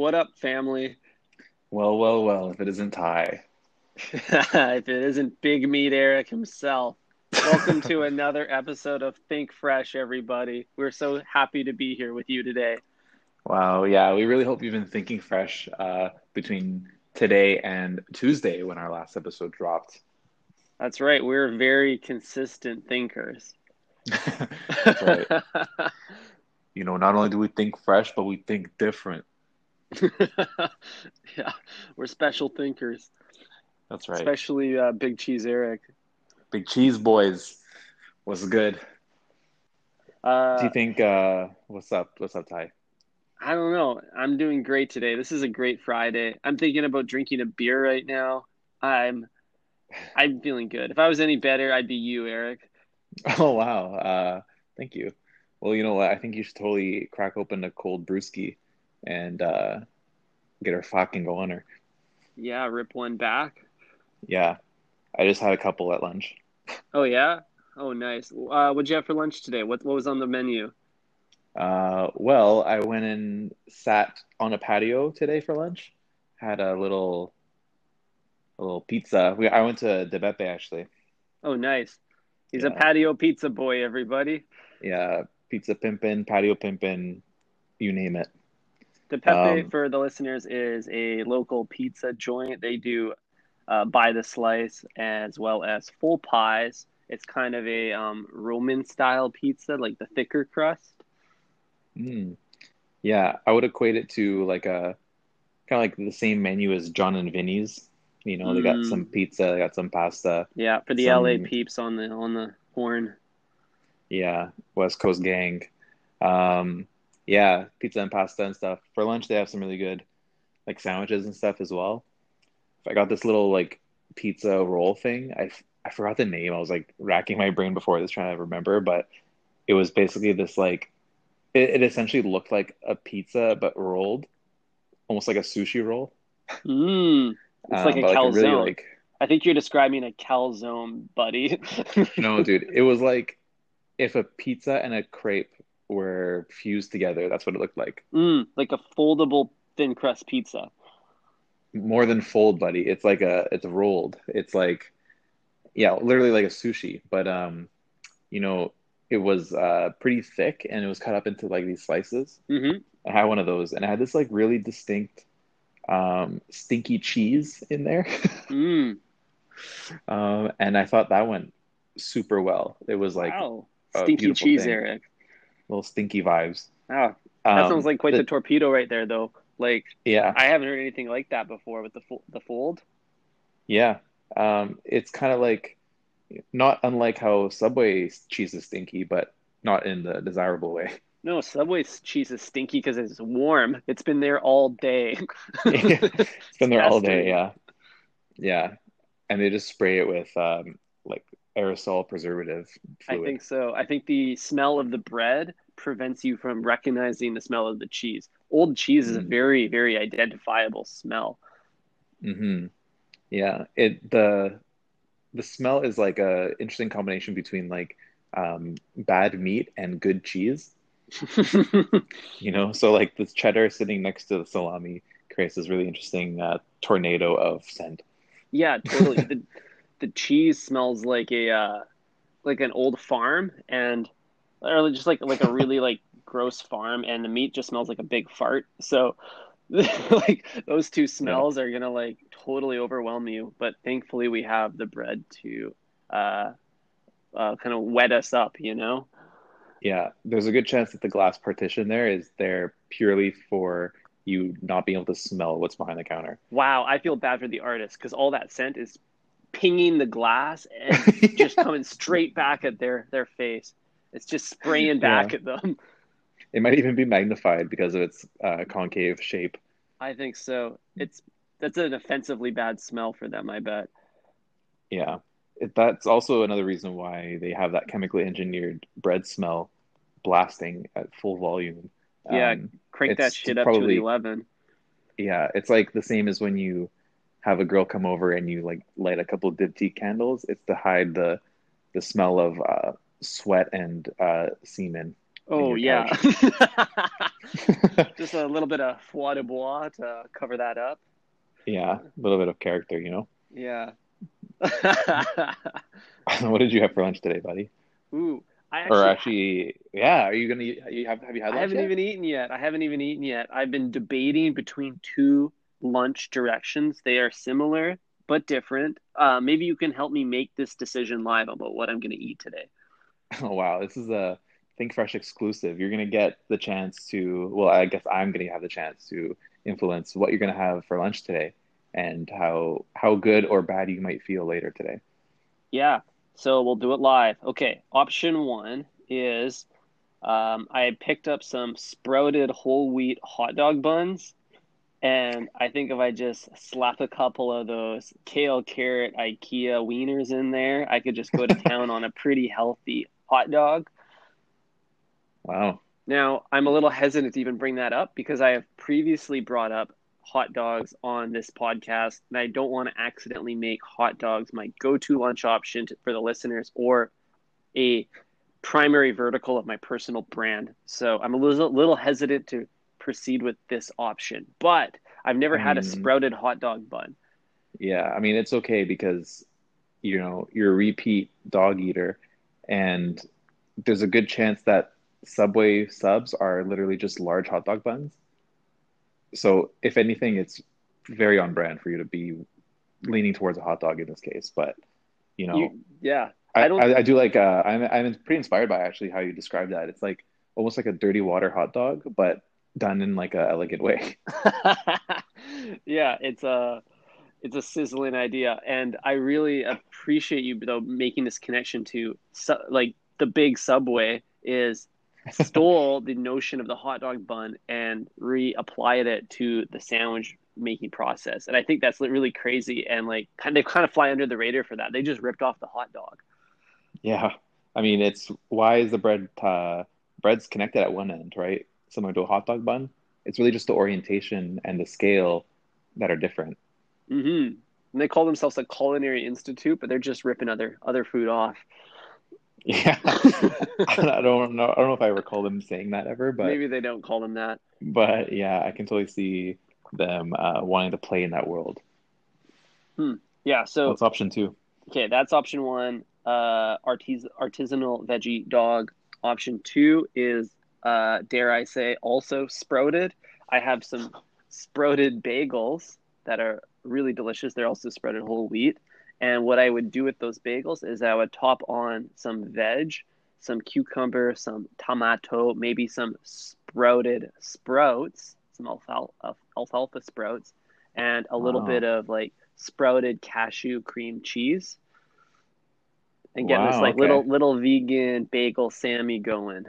What up, family? Well, well, well, if it isn't Ty. if it isn't Big Meat Eric himself. Welcome to another episode of Think Fresh, everybody. We're so happy to be here with you today. Wow, yeah, we really hope you've been thinking fresh uh, between today and Tuesday when our last episode dropped. That's right. We're very consistent thinkers. That's right. you know, not only do we think fresh, but we think different. yeah, we're special thinkers. That's right. Especially uh, Big Cheese Eric. Big Cheese Boys was good. Uh, do you think? Uh, what's up? What's up, Ty? I don't know. I'm doing great today. This is a great Friday. I'm thinking about drinking a beer right now. I'm, I'm feeling good. If I was any better, I'd be you, Eric. Oh wow! Uh, thank you. Well, you know what? I think you should totally crack open a cold brewski and uh, get her fucking going. Her. Yeah, rip one back. Yeah, I just had a couple at lunch. Oh yeah. Oh nice. Uh, what'd you have for lunch today? What what was on the menu? Uh, well, I went and sat on a patio today for lunch. Had a little, a little pizza. We I went to De Beppe actually. Oh nice. He's yeah. a patio pizza boy, everybody. Yeah, pizza pimpin', patio pimpin', you name it. De Pepe, um, for the listeners, is a local pizza joint. They do uh, by the slice as well as full pies. It's kind of a um, Roman style pizza, like the thicker crust. Mm. Yeah, I would equate it to like a kind of like the same menu as John and Vinny's. You know, they got mm. some pizza, they got some pasta. Yeah, for the some... LA peeps on the on the horn. Yeah, West Coast gang. Um, yeah, pizza and pasta and stuff. For lunch, they have some really good like sandwiches and stuff as well. I got this little like pizza roll thing. I, I forgot the name. I was like racking my brain before this trying to remember, but it was basically this like it, it essentially looked like a pizza but rolled, almost like a sushi roll. Mm, it's um, like a calzone. Like really, like, I think you're describing a calzone, buddy. no, dude, it was like if a pizza and a crepe were fused together. That's what it looked like. Mm, like a foldable thin crust pizza. More than fold, buddy. It's like a it's rolled. It's like yeah, literally like a sushi. But um, you know, it was uh pretty thick and it was cut up into like these slices. Mm-hmm. I had one of those and I had this like really distinct um stinky cheese in there. mm. Um, and I thought that went super well. It was like wow. stinky cheese, thing. Eric little stinky vibes. Oh, that um, sounds like quite the, the, torpedo right there, though. Like, yeah, I haven't heard anything like that before with the fo- the fold. Yeah, um, it's kind of like not unlike how Subway cheese is stinky, but not in the desirable way. No, Subway cheese is stinky because it's warm. It's been there all day. it's been there all day. Yeah, yeah, and they just spray it with um, aerosol preservative fluid. I think so. I think the smell of the bread prevents you from recognizing the smell of the cheese. Old cheese mm. is a mm. very, very identifiable smell. Hmm. Yeah. It the the smell is like a interesting combination between like um, bad meat and good cheese. you know, so like this cheddar sitting next to the salami creates this really interesting uh, tornado of scent. Yeah, totally. the, the cheese smells like a uh, like an old farm and or just like like a really like gross farm and the meat just smells like a big fart. So like those two smells yeah. are gonna like totally overwhelm you but thankfully we have the bread to uh, uh kind of wet us up you know? Yeah. There's a good chance that the glass partition there is there purely for you not being able to smell what's behind the counter. Wow. I feel bad for the artist because all that scent is pinging the glass and just coming straight back at their their face. It's just spraying back yeah. at them. It might even be magnified because of its uh, concave shape. I think so. It's that's an offensively bad smell for them. I bet. Yeah, it, that's also another reason why they have that chemically engineered bread smell blasting at full volume. Yeah, um, crank that shit up probably, to eleven. Yeah, it's like the same as when you have a girl come over and you like light a couple of diptyque candles. It's to hide the the smell of uh, sweat and uh, semen. Oh yeah. Just a little bit of feu de bois to cover that up. Yeah, a little bit of character, you know. Yeah. what did you have for lunch today, buddy? Ooh, I actually, or actually, yeah, are you gonna? You have have you had I haven't yet? even eaten yet. I haven't even eaten yet. I've been debating between two lunch directions. They are similar but different. Uh, maybe you can help me make this decision live about what I'm going to eat today. Oh wow, this is a Think Fresh exclusive. You're gonna get the chance to. Well, I guess I'm gonna have the chance to influence what you're gonna have for lunch today, and how how good or bad you might feel later today. Yeah, so we'll do it live. Okay, option one is um, I picked up some sprouted whole wheat hot dog buns, and I think if I just slap a couple of those kale, carrot, IKEA wieners in there, I could just go to town on a pretty healthy hot dog. Wow. Now, I'm a little hesitant to even bring that up because I have previously brought up hot dogs on this podcast, and I don't want to accidentally make hot dogs my go to lunch option to, for the listeners or a primary vertical of my personal brand. So I'm a little, little hesitant to proceed with this option, but I've never had a Mm. sprouted hot dog bun. Yeah, I mean it's okay because you know you're a repeat dog eater, and there's a good chance that Subway subs are literally just large hot dog buns. So if anything, it's very on brand for you to be leaning towards a hot dog in this case. But you know, You, yeah, I, I don't- I, I do like uh, I'm I'm pretty inspired by actually how you describe that. It's like almost like a dirty water hot dog, but done in like a elegant way. yeah, it's a it's a sizzling idea, and I really appreciate you though making this connection to su- like the big Subway is stole the notion of the hot dog bun and reapplied it to the sandwich making process, and I think that's really crazy and like kind of kind of fly under the radar for that. They just ripped off the hot dog. Yeah, I mean it's why is the bread uh, bread's connected at one end, right? Similar to a hot dog bun. It's really just the orientation and the scale that are different. hmm And they call themselves a culinary institute, but they're just ripping other other food off. Yeah, I don't know. I don't know if I recall them saying that ever, but Maybe they don't call them that. but yeah, I can totally see them uh, wanting to play in that world. Yeah, so What's option two? okay, that's option one. Uh, artis- artisanal veggie dog. Option two is, uh, dare I say, also sprouted. I have some sprouted bagels that are really delicious. They're also sprouted whole wheat. And what I would do with those bagels is I would top on some veg, some cucumber, some tomato, maybe some sprouted sprouts, some alfalfa, alfalfa sprouts, and a little Wow. bit of like sprouted cashew cream cheese. And getting this like okay. little little vegan bagel Sammy going.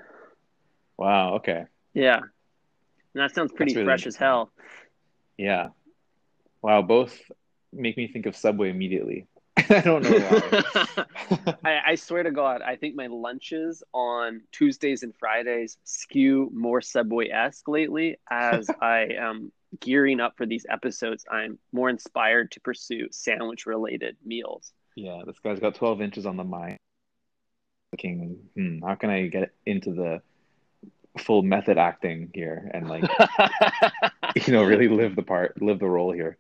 Wow. Okay. Yeah. And that sounds pretty really fresh as hell. Yeah. Wow. Both make me think of Subway immediately. I don't know why. I, I swear to God, I think my lunches on Tuesdays and Fridays skew more Subway esque lately. As I am gearing up for these episodes, I'm more inspired to pursue sandwich related meals. Yeah, this guy's got 12 inches on the mind. Thinking, hmm, how can I get into the full method acting here and like, you know, really live the part, live the role here?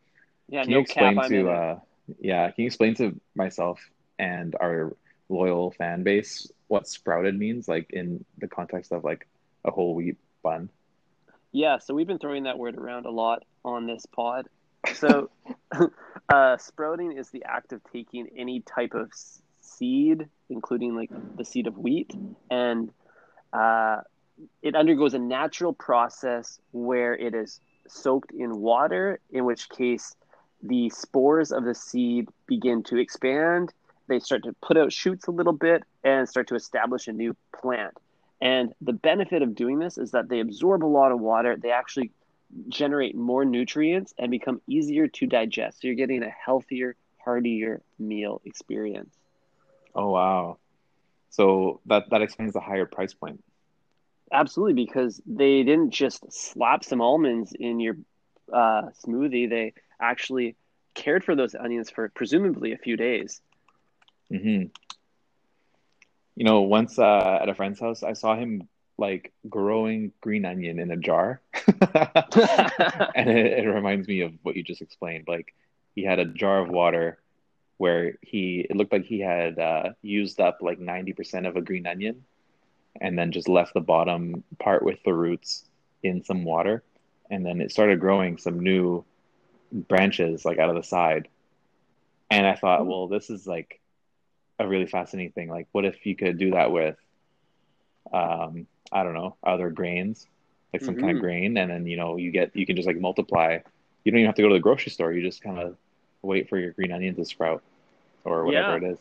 yeah, Can no you explain cap. To, uh, yeah, can you explain to myself and our loyal fan base what sprouted means, like in the context of like a whole wheat bun? Yeah, so we've been throwing that word around a lot on this pod. So, uh, sprouting is the act of taking any type of seed, including like the seed of wheat, and uh, it undergoes a natural process where it is soaked in water, in which case the spores of the seed begin to expand. They start to put out shoots a little bit and start to establish a new plant. And the benefit of doing this is that they absorb a lot of water. They actually generate more nutrients and become easier to digest. So you're getting a healthier, heartier meal experience. Oh, wow. So that, that explains the higher price point. Absolutely, because they didn't just slap some almonds in your uh, smoothie. They actually cared for those onions for presumably a few days. hmm You know, once uh, at a friend's house, I saw him like growing green onion in a jar. and it, it reminds me of what you just explained. Like he had a jar of water where he it looked like he had uh, used up like 90% of a green onion and then just left the bottom part with the roots in some water. And then it started growing some new branches like out of the side. And i thought well this is like a really fascinating thing. Like what if you could do that with um i don't know other grains like some mm-hmm. kind of grain? And then you know you get you can just like multiply. You don't even have to go to the grocery store. You just kind of wait for your green onion to sprout or whatever yeah. it is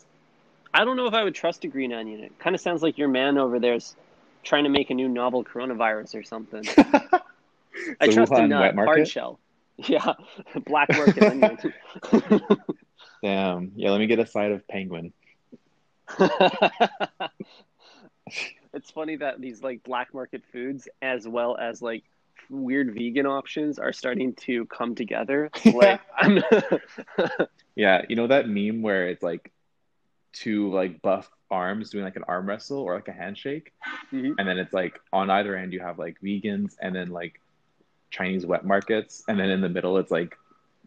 i don't know if i would trust a green onion it kind of sounds like your man over there's trying to make a new novel coronavirus or something I trust Wuhan in uh, hard shell. Yeah, black market onion. Damn. Yeah, let me get a side of pangolin. it's funny that these like black market foods as well as like weird vegan options are starting to come together. Like, yeah, you know that meme where it's like two like buff arms doing like an arm wrestle or like a handshake, mm-hmm. and then it's like on either end you have like vegans and then like Chinese wet markets, and then in the middle it's like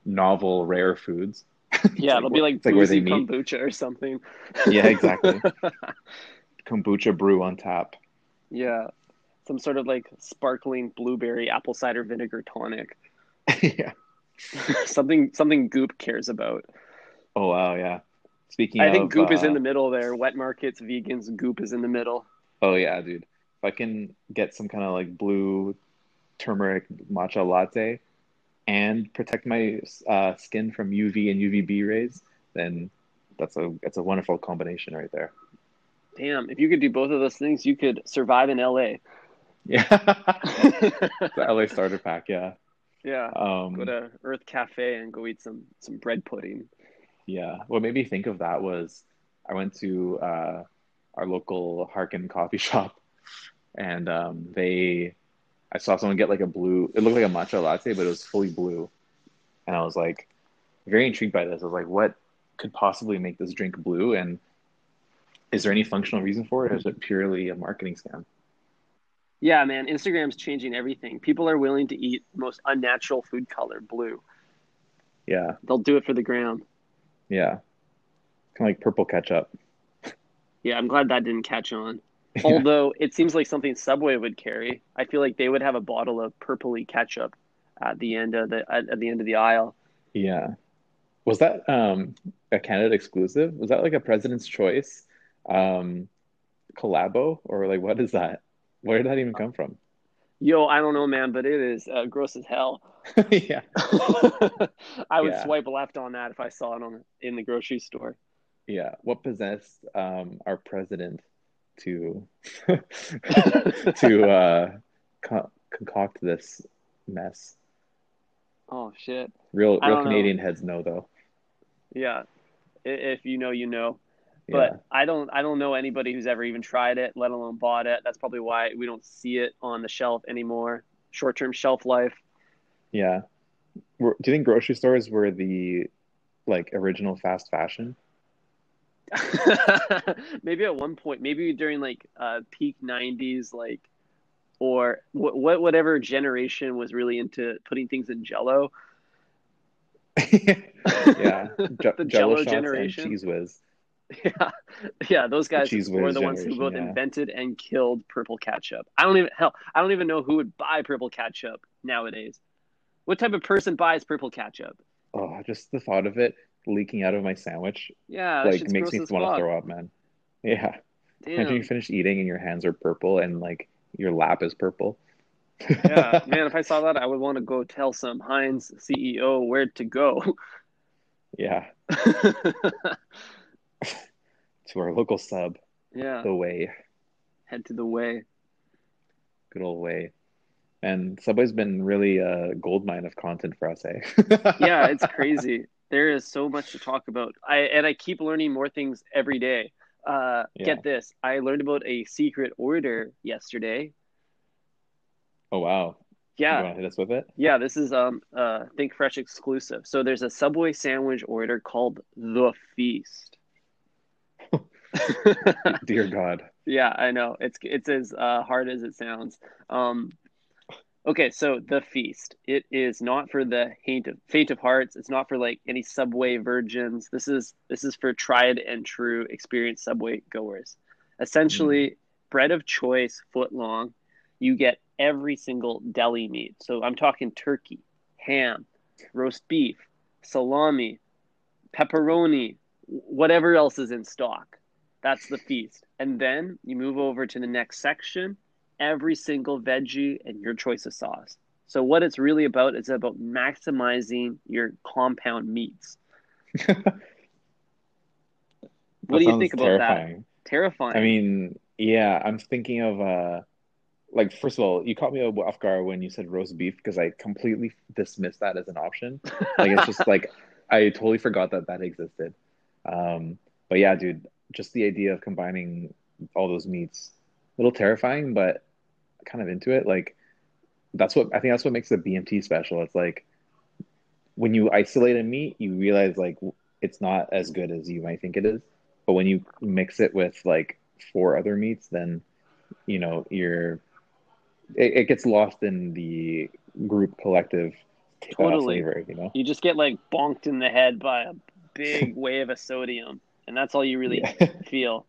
novel rare foods. Yeah, it'll be like, it's like where they meet. kombucha or something. yeah, exactly. kombucha brew on tap. Yeah, some sort of like sparkling blueberry apple cider vinegar tonic. yeah, something something Goop cares about. Oh wow, yeah. Speaking, I think Goop uh, is in uh, the middle there. Wet markets, vegans, Goop is in the middle. Oh yeah, dude. If I can get some kind of like blue turmeric matcha latte and protect my uh, skin from UV and UVB rays, then that's a that's a wonderful combination right there. Damn, if you could do both of those things, you could survive in LA. Yeah, the LA starter pack. Yeah. Yeah. Um, go to Earth Cafe and go eat some some bread pudding. Yeah. What made me think of that was I went to uh, our local Harkin coffee shop, and um, they I saw someone get like a blue. It looked like a matcha latte, but it was fully blue, and I was like very intrigued by this. I was like, what could possibly make this drink blue? And is there any functional reason for it, or is it purely a marketing scam? Yeah, man, Instagram's changing everything. People are willing to eat the most unnatural food color, blue. Yeah. They'll do it for the gram. Yeah. Kind of like purple ketchup. Yeah, I'm glad that didn't catch on. Although it seems like something Subway would carry. I feel like they would have a bottle of purpley ketchup at the end of the at, at the end of the aisle. Yeah. Was that um, a Canada exclusive? Was that like a President's Choice um, collabo or like what is that? Where did that even come from? Yo, I don't know, man, but it is uh, gross as hell. yeah, I would yeah. swipe left on that if I saw it on in the grocery store. Yeah, what possessed um, our president to to uh, co- concoct this mess. Oh shit! Real real Canadian know. heads know though. Yeah, if you know, you know. But yeah. I don't I don't know anybody who's ever even tried it, let alone bought it. That's probably why we don't see it on the shelf anymore. Short term shelf life. Yeah. Do you think grocery stores were the like original fast fashion? maybe at one point, maybe during like uh, peak '90s, like or what whatever generation was really into putting things in Jello. yeah, the Jello, generation, Cheez Whiz. Yeah, yeah, those guys were the ones who both yeah. invented and killed purple ketchup. I don't even hell, I don't even know who would buy purple ketchup nowadays. What type of person buys purple ketchup? Oh, just the thought of it leaking out of my sandwich. Yeah, like makes me want to throw up, man. Yeah. Damn. Imagine you finish eating and your hands are purple and like your lap is purple. yeah, man. If I saw that, I would want to go tell some Heinz CEO where to go. Yeah. to our local sub. Yeah. The way. Head to the way. Good old way. And Subway's been really a gold mine of content for us, eh? yeah, it's crazy there is so much to talk about. I and I keep learning more things every day. Uh, yeah. Get this, I learned about a secret order yesterday. Oh wow! Yeah, you want to hit us with it? Yeah, this is um uh Think Fresh exclusive. So there's a Subway sandwich order called the Feast. Dear God. Yeah, I know. It's it's as uh, hard as it sounds. Um, okay, so the feast. It is not for the faint of, faint of hearts. It's not for like any Subway virgins. This is this is for tried and true experienced Subway goers. Essentially, mm. bread of choice, foot long. You get every single deli meat. So I'm talking turkey, ham, roast beef, salami, pepperoni, whatever else is in stock. That's the feast. And then you move over to the next section, every single veggie and your choice of sauce. So what it's really about is about maximizing your compound meats. what do you think about terrifying. that? Terrifying. I mean, yeah, I'm thinking of uh like first of all, you caught me off guard when you said roast beef because I completely dismissed that as an option. Like it's just like I totally forgot that that existed. Um, but yeah, dude, just the idea of combining all those meats, a little terrifying, but kind of into it. Like that's what I think that's what makes the BMT special. It's like when you isolate a meat, you realize like it's not as good as you might think it is. But when you mix it with like four other meats, then you know you're it, it gets lost in the group collective uh, totally. flavor. You know, you just get like bonked in the head by a big wave of sodium, and that's all you really yeah. feel.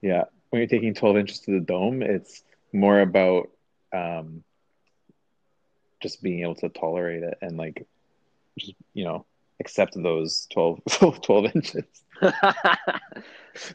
Yeah, when you're taking 12 inches to the dome, it's more about um, just being able to tolerate it and like just you know accept those 12, 12 inches.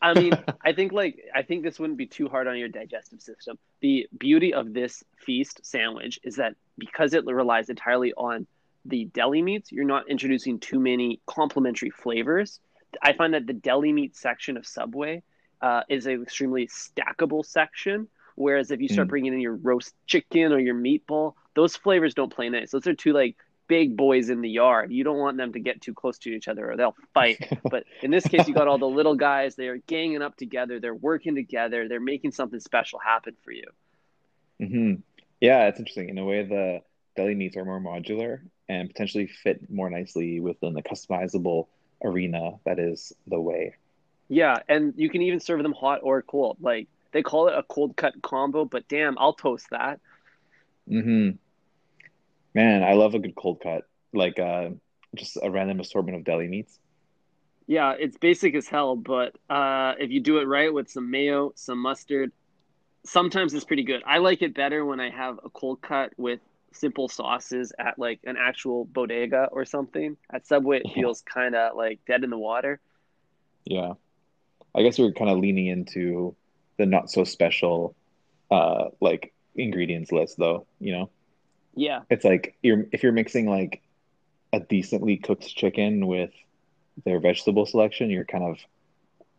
I mean, I think like I think this wouldn't be too hard on your digestive system. The beauty of this feast sandwich is that because it relies entirely on the deli meats, you're not introducing too many complementary flavors. I find that the deli meat section of Subway uh, is an extremely stackable section. Whereas if you start mm. bringing in your roast chicken or your meatball, those flavors don't play nice. Those are two like big boys in the yard. You don't want them to get too close to each other or they'll fight. but in this case, you got all the little guys. They are ganging up together. They're working together. They're making something special happen for you. Mm-hmm. Yeah, it's interesting. In a way, the deli meats are more modular and potentially fit more nicely within the customizable arena that is the way. Yeah, and you can even serve them hot or cold. Like they call it a cold cut combo, but damn, I'll toast that. Mm-hmm. Man, I love a good cold cut, like uh, just a random assortment of deli meats. Yeah, it's basic as hell, but uh, if you do it right with some mayo, some mustard, sometimes it's pretty good. I like it better when I have a cold cut with simple sauces at like an actual bodega or something. At Subway, it feels kind of like dead in the water. Yeah, I guess we're kind of leaning into the not so special, uh, like ingredients list, though. You know. Yeah. It's like you're if you're mixing like a decently cooked chicken with their vegetable selection, you're kind of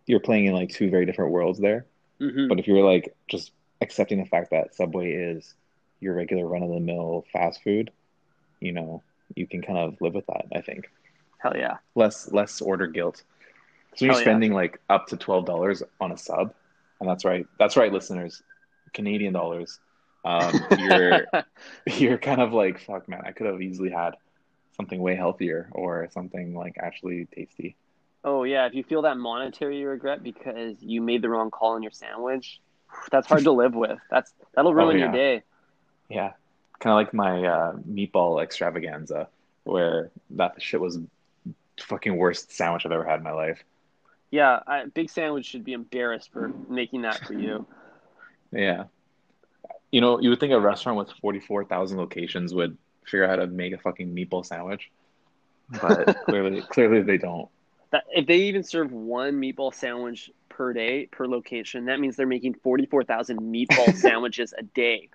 you're playing in like two very different worlds there. Mm-hmm. But if you're like just accepting the fact that Subway is your regular run of the mill fast food, you know, you can kind of live with that, I think. Hell yeah. Less less order guilt. So you're spending yeah. like up to twelve dollars on a sub. And that's right. That's right, listeners. Canadian dollars um, you're you're kind of like fuck man i could have easily had something way healthier or something like actually tasty oh yeah if you feel that monetary regret because you made the wrong call on your sandwich that's hard to live with that's that'll oh, ruin oh, yeah. your day yeah kind of like my uh, meatball extravaganza where that shit was fucking worst sandwich i've ever had in my life yeah I, big sandwich should be embarrassed for making that for you yeah you know, you would think a restaurant with 44,000 locations would figure out how to make a fucking meatball sandwich, but clearly, clearly they don't. That, if they even serve one meatball sandwich per day per location, that means they're making 44,000 meatball sandwiches a day.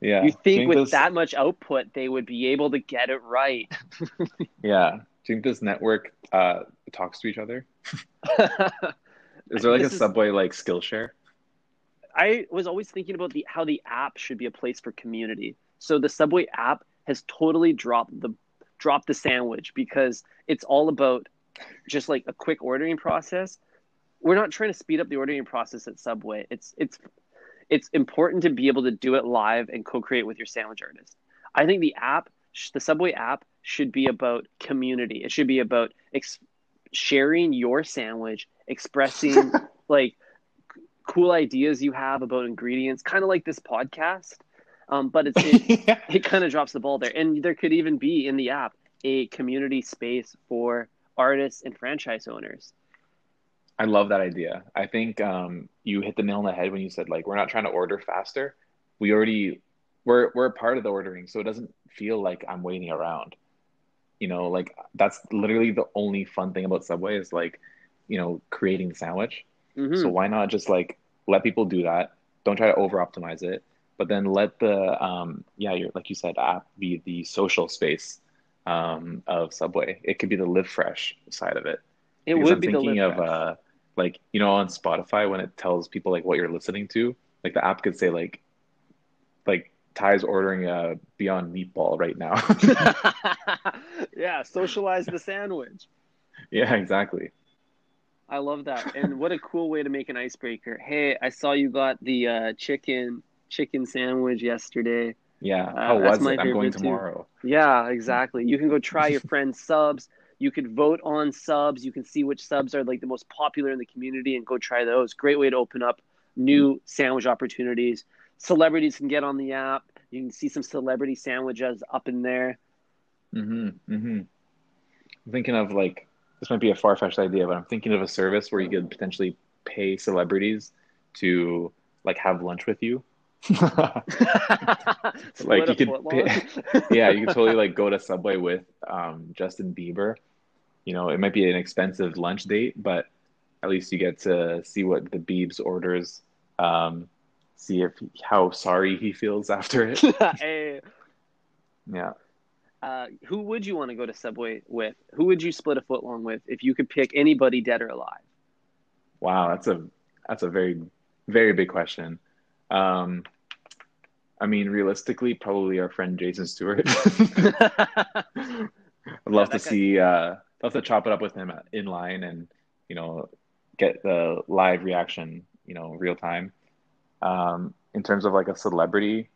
Yeah. You think with this... that much output, they would be able to get it right. yeah. Do you think this network uh, talks to each other? Is there like a Subway like Skillshare? I was always thinking about the how the app should be a place for community. So the Subway app has totally dropped the dropped the sandwich because it's all about just like a quick ordering process. We're not trying to speed up the ordering process at Subway. It's it's it's important to be able to do it live and co-create with your sandwich artist. I think the app, the Subway app, should be about community. It should be about ex- sharing your sandwich, expressing like cool ideas you have about ingredients, kind of like this podcast. Um, but it's it, yeah. it kind of drops the ball there, and there could even be in the app a community space for artists and franchise owners. I love that idea. I think um, you hit the nail on the head when you said like we're not trying to order faster. We already we're we're a part of the ordering, so it doesn't feel like I'm waiting around. You know, like that's literally the only fun thing about Subway is like, you know, creating the sandwich. Mhm. So why not just like let people do that? Don't try to over optimize it, but then let the um yeah, you're like you said, app be the social space um of Subway. It could be the live fresh side of it. It Because would I'm be thinking of uh like you know on Spotify when it tells people like what you're listening to, like the app could say like like Ty's ordering a Beyond Meatball right now. yeah, socialize the sandwich. yeah, exactly. I love that. And what a cool way to make an icebreaker. Hey, I saw you got the uh, chicken chicken sandwich yesterday. Yeah. Uh, How that's was it? I'm going favorite too. tomorrow. Yeah, exactly. You can go try your friend's subs. You could vote on subs. You can see which subs are like the most popular in the community and go try those. Great way to open up new sandwich opportunities. Celebrities can get on the app. You can see some celebrity sandwiches up in there. Mm-hmm. Mm-hmm. I'm thinking of like this might be a far-fetched idea, but I'm thinking of a service where you could potentially pay celebrities to like have lunch with you. Split you could foot pay- long. yeah, you could totally like go to Subway with um, Justin Bieber. You know, it might be an expensive lunch date, but at least you get to see what the Biebs orders, um, see if how sorry he feels after it. hey, Yeah. uh, who would you want to go to Subway with? Who would you split a foot long with if you could pick anybody dead or alive? Wow, that's a that's a very very big question. Um, I mean, realistically, probably our friend Jason Stewart. I'd love that to see, uh, love to chop it up with him in line and you know get the live reaction, you know, real time. Um, in terms of like a celebrity,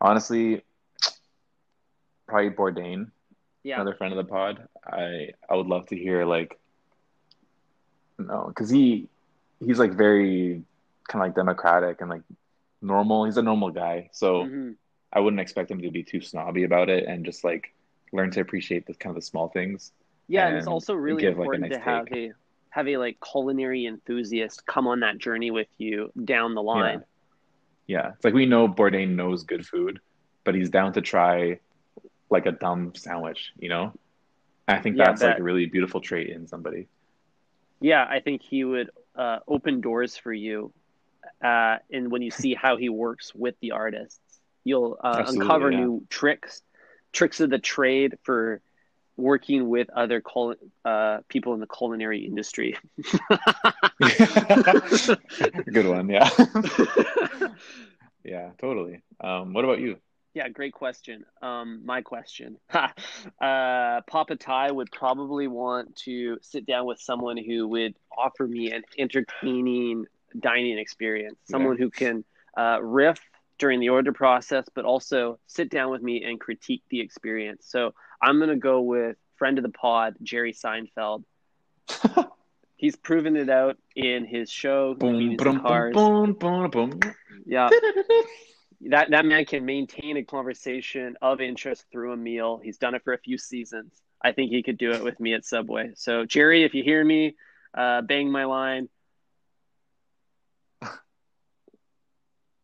honestly, probably Bourdain, yeah, another friend of the pod. I I would love to hear like, no, because he he's like very kind of like democratic and like normal. He's a normal guy, so. Mhm. I wouldn't expect him to be too snobby about it and just like learn to appreciate the kind of the small things. yeah, and it's also really give, like, important nice to have a have a like culinary enthusiast come on that journey with you down the line. Yeah, it's like we know Bourdain knows good food, but he's down to try like a dumb sandwich, you know? I think Yeah, that's like a really beautiful trait in somebody. Yeah, I think he would uh, open doors for you, uh, and when you see how he works with the artists, you'll uh, uncover yeah. new tricks, tricks of the trade for working with other cul- uh, people in the culinary industry. good one, yeah. yeah, totally. Um, what about you? Yeah, great question. Um, my question. Ha. uh, Papa Ty would probably want to sit down with someone who would offer me an entertaining dining experience, someone who can uh, riff during the order process, but also sit down with me and critique the experience. So I'm going to go with friend of the pod, Jerry Seinfeld. He's proven it out in his show, Boom, boom, Cars. boom, boom, boom. Yeah, that that man can maintain a conversation of interest through a meal. He's done it for a few seasons. I think he could do it with me at Subway. So Jerry, if you hear me, uh, bang my line.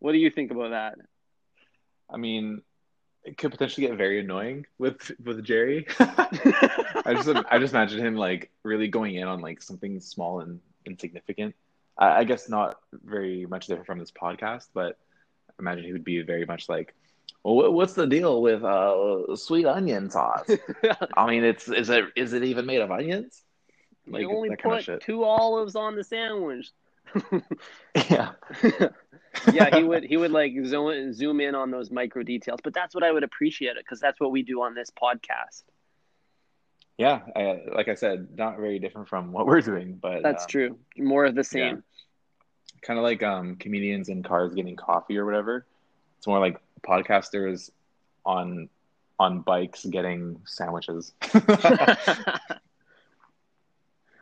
What do you think about that? I mean, it could potentially get very annoying with with Jerry. I just I just imagine him like really going in on like something small and insignificant. I, I guess not very much different from this podcast, but I imagine he would be very much like, "Well, what's the deal with uh, sweet onion sauce? I mean, it's is it is it even made of onions? Like you only that kind of put two olives on the sandwich. Yeah, yeah, he would he would like zoom zoom in on those micro details, but that's what I would appreciate it because that's what we do on this podcast. yeah. I, like I said, not very different from what we're doing, but That's um, true. More of the same. kind of like um, comedians in cars getting coffee or whatever. It's more like podcasters on on bikes getting sandwiches.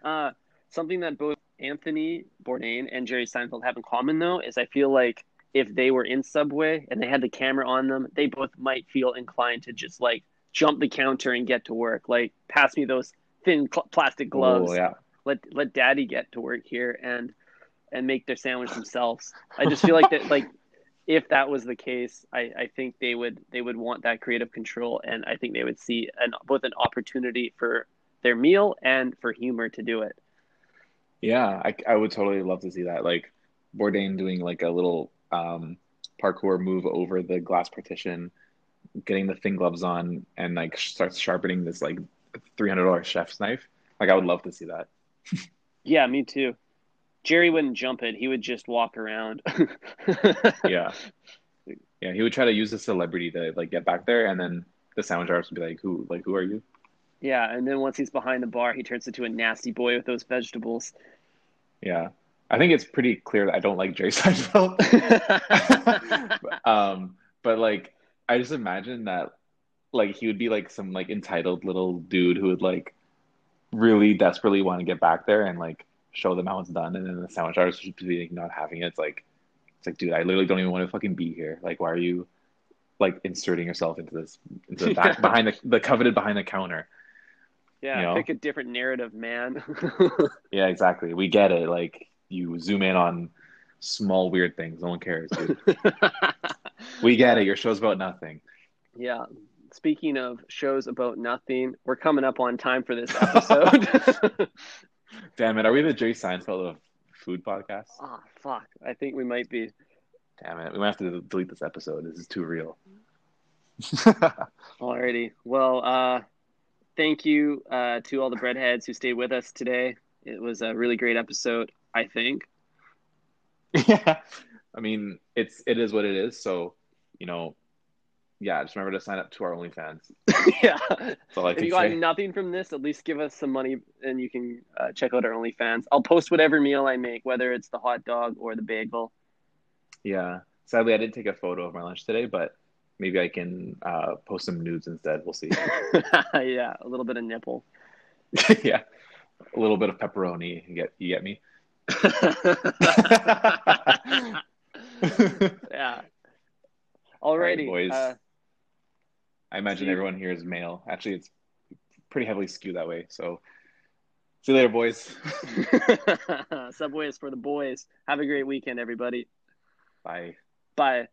uh, something that both Anthony Bourdain and Jerry Seinfeld have in common, though, is I feel like if they were in Subway and they had the camera on them, they both might feel inclined to just like jump the counter and get to work. Like, pass me those thin cl- plastic gloves. Oh, yeah. Let let Daddy get to work here and and make their sandwich themselves. I just feel like that like if that was the case, I, I think they would they would want that creative control, and I think they would see an both an opportunity for their meal and for humor to do it. Yeah, I, I would totally love to see that. Like Bourdain doing like a little um, parkour move over the glass partition, getting the thin gloves on, and like starts sharpening this like three hundred dollars chef's knife. Like I would love to see that. Yeah, me too. Jerry wouldn't jump it; he would just walk around. yeah, yeah. He would try to use a celebrity to like get back there, and then the sandwich artist would be like, "Who? Like, who are you?" Yeah, and then once he's behind the bar, he turns into a nasty boy with those vegetables. Yeah, I think it's pretty clear that I don't like Jerry Seinfeld. um, but like, I just imagine that like he would be like some like entitled little dude who would like really desperately want to get back there and like show them how it's done, and then the sandwich artist would be like, not having it. It's like, it's like, dude, I literally don't even want to fucking be here. Like, why are you like inserting yourself into this into the back behind the the coveted behind the counter? Yeah, You know? pick a different narrative, man. Yeah, exactly. We get it. Like you zoom in on small weird things. No one cares, dude. We get it. Your show's about nothing. yeah. Speaking of shows about nothing, we're coming up on time for this episode. Damn it. Are we the Jerry Seinfeld of food podcast? oh, fuck. I think we might be. Damn it. We might have to delete this episode. This is too real. Alrighty. Well, uh, thank you uh, to all the breadheads who stayed with us today. It was a really great episode, I think. yeah. I mean, it's it is what it is. So, you know, yeah, just remember to sign up to our OnlyFans. yeah. All If you got nothing from this, at least give us some money and you can uh, check out our OnlyFans. I'll post whatever meal I make, whether it's the hot dog or the bagel. Yeah. Sadly, I didn't take a photo of my lunch today, but maybe I can uh, post some nudes instead. We'll see. yeah, a little bit of nipple. yeah. A little bit of pepperoni. You get you get me? yeah. Alrighty, boys. Uh, I imagine See- everyone here is male. Actually, it's pretty heavily skewed that way. So, see you later, boys. Subway is for the boys. Have a great weekend, everybody. Bye. Bye.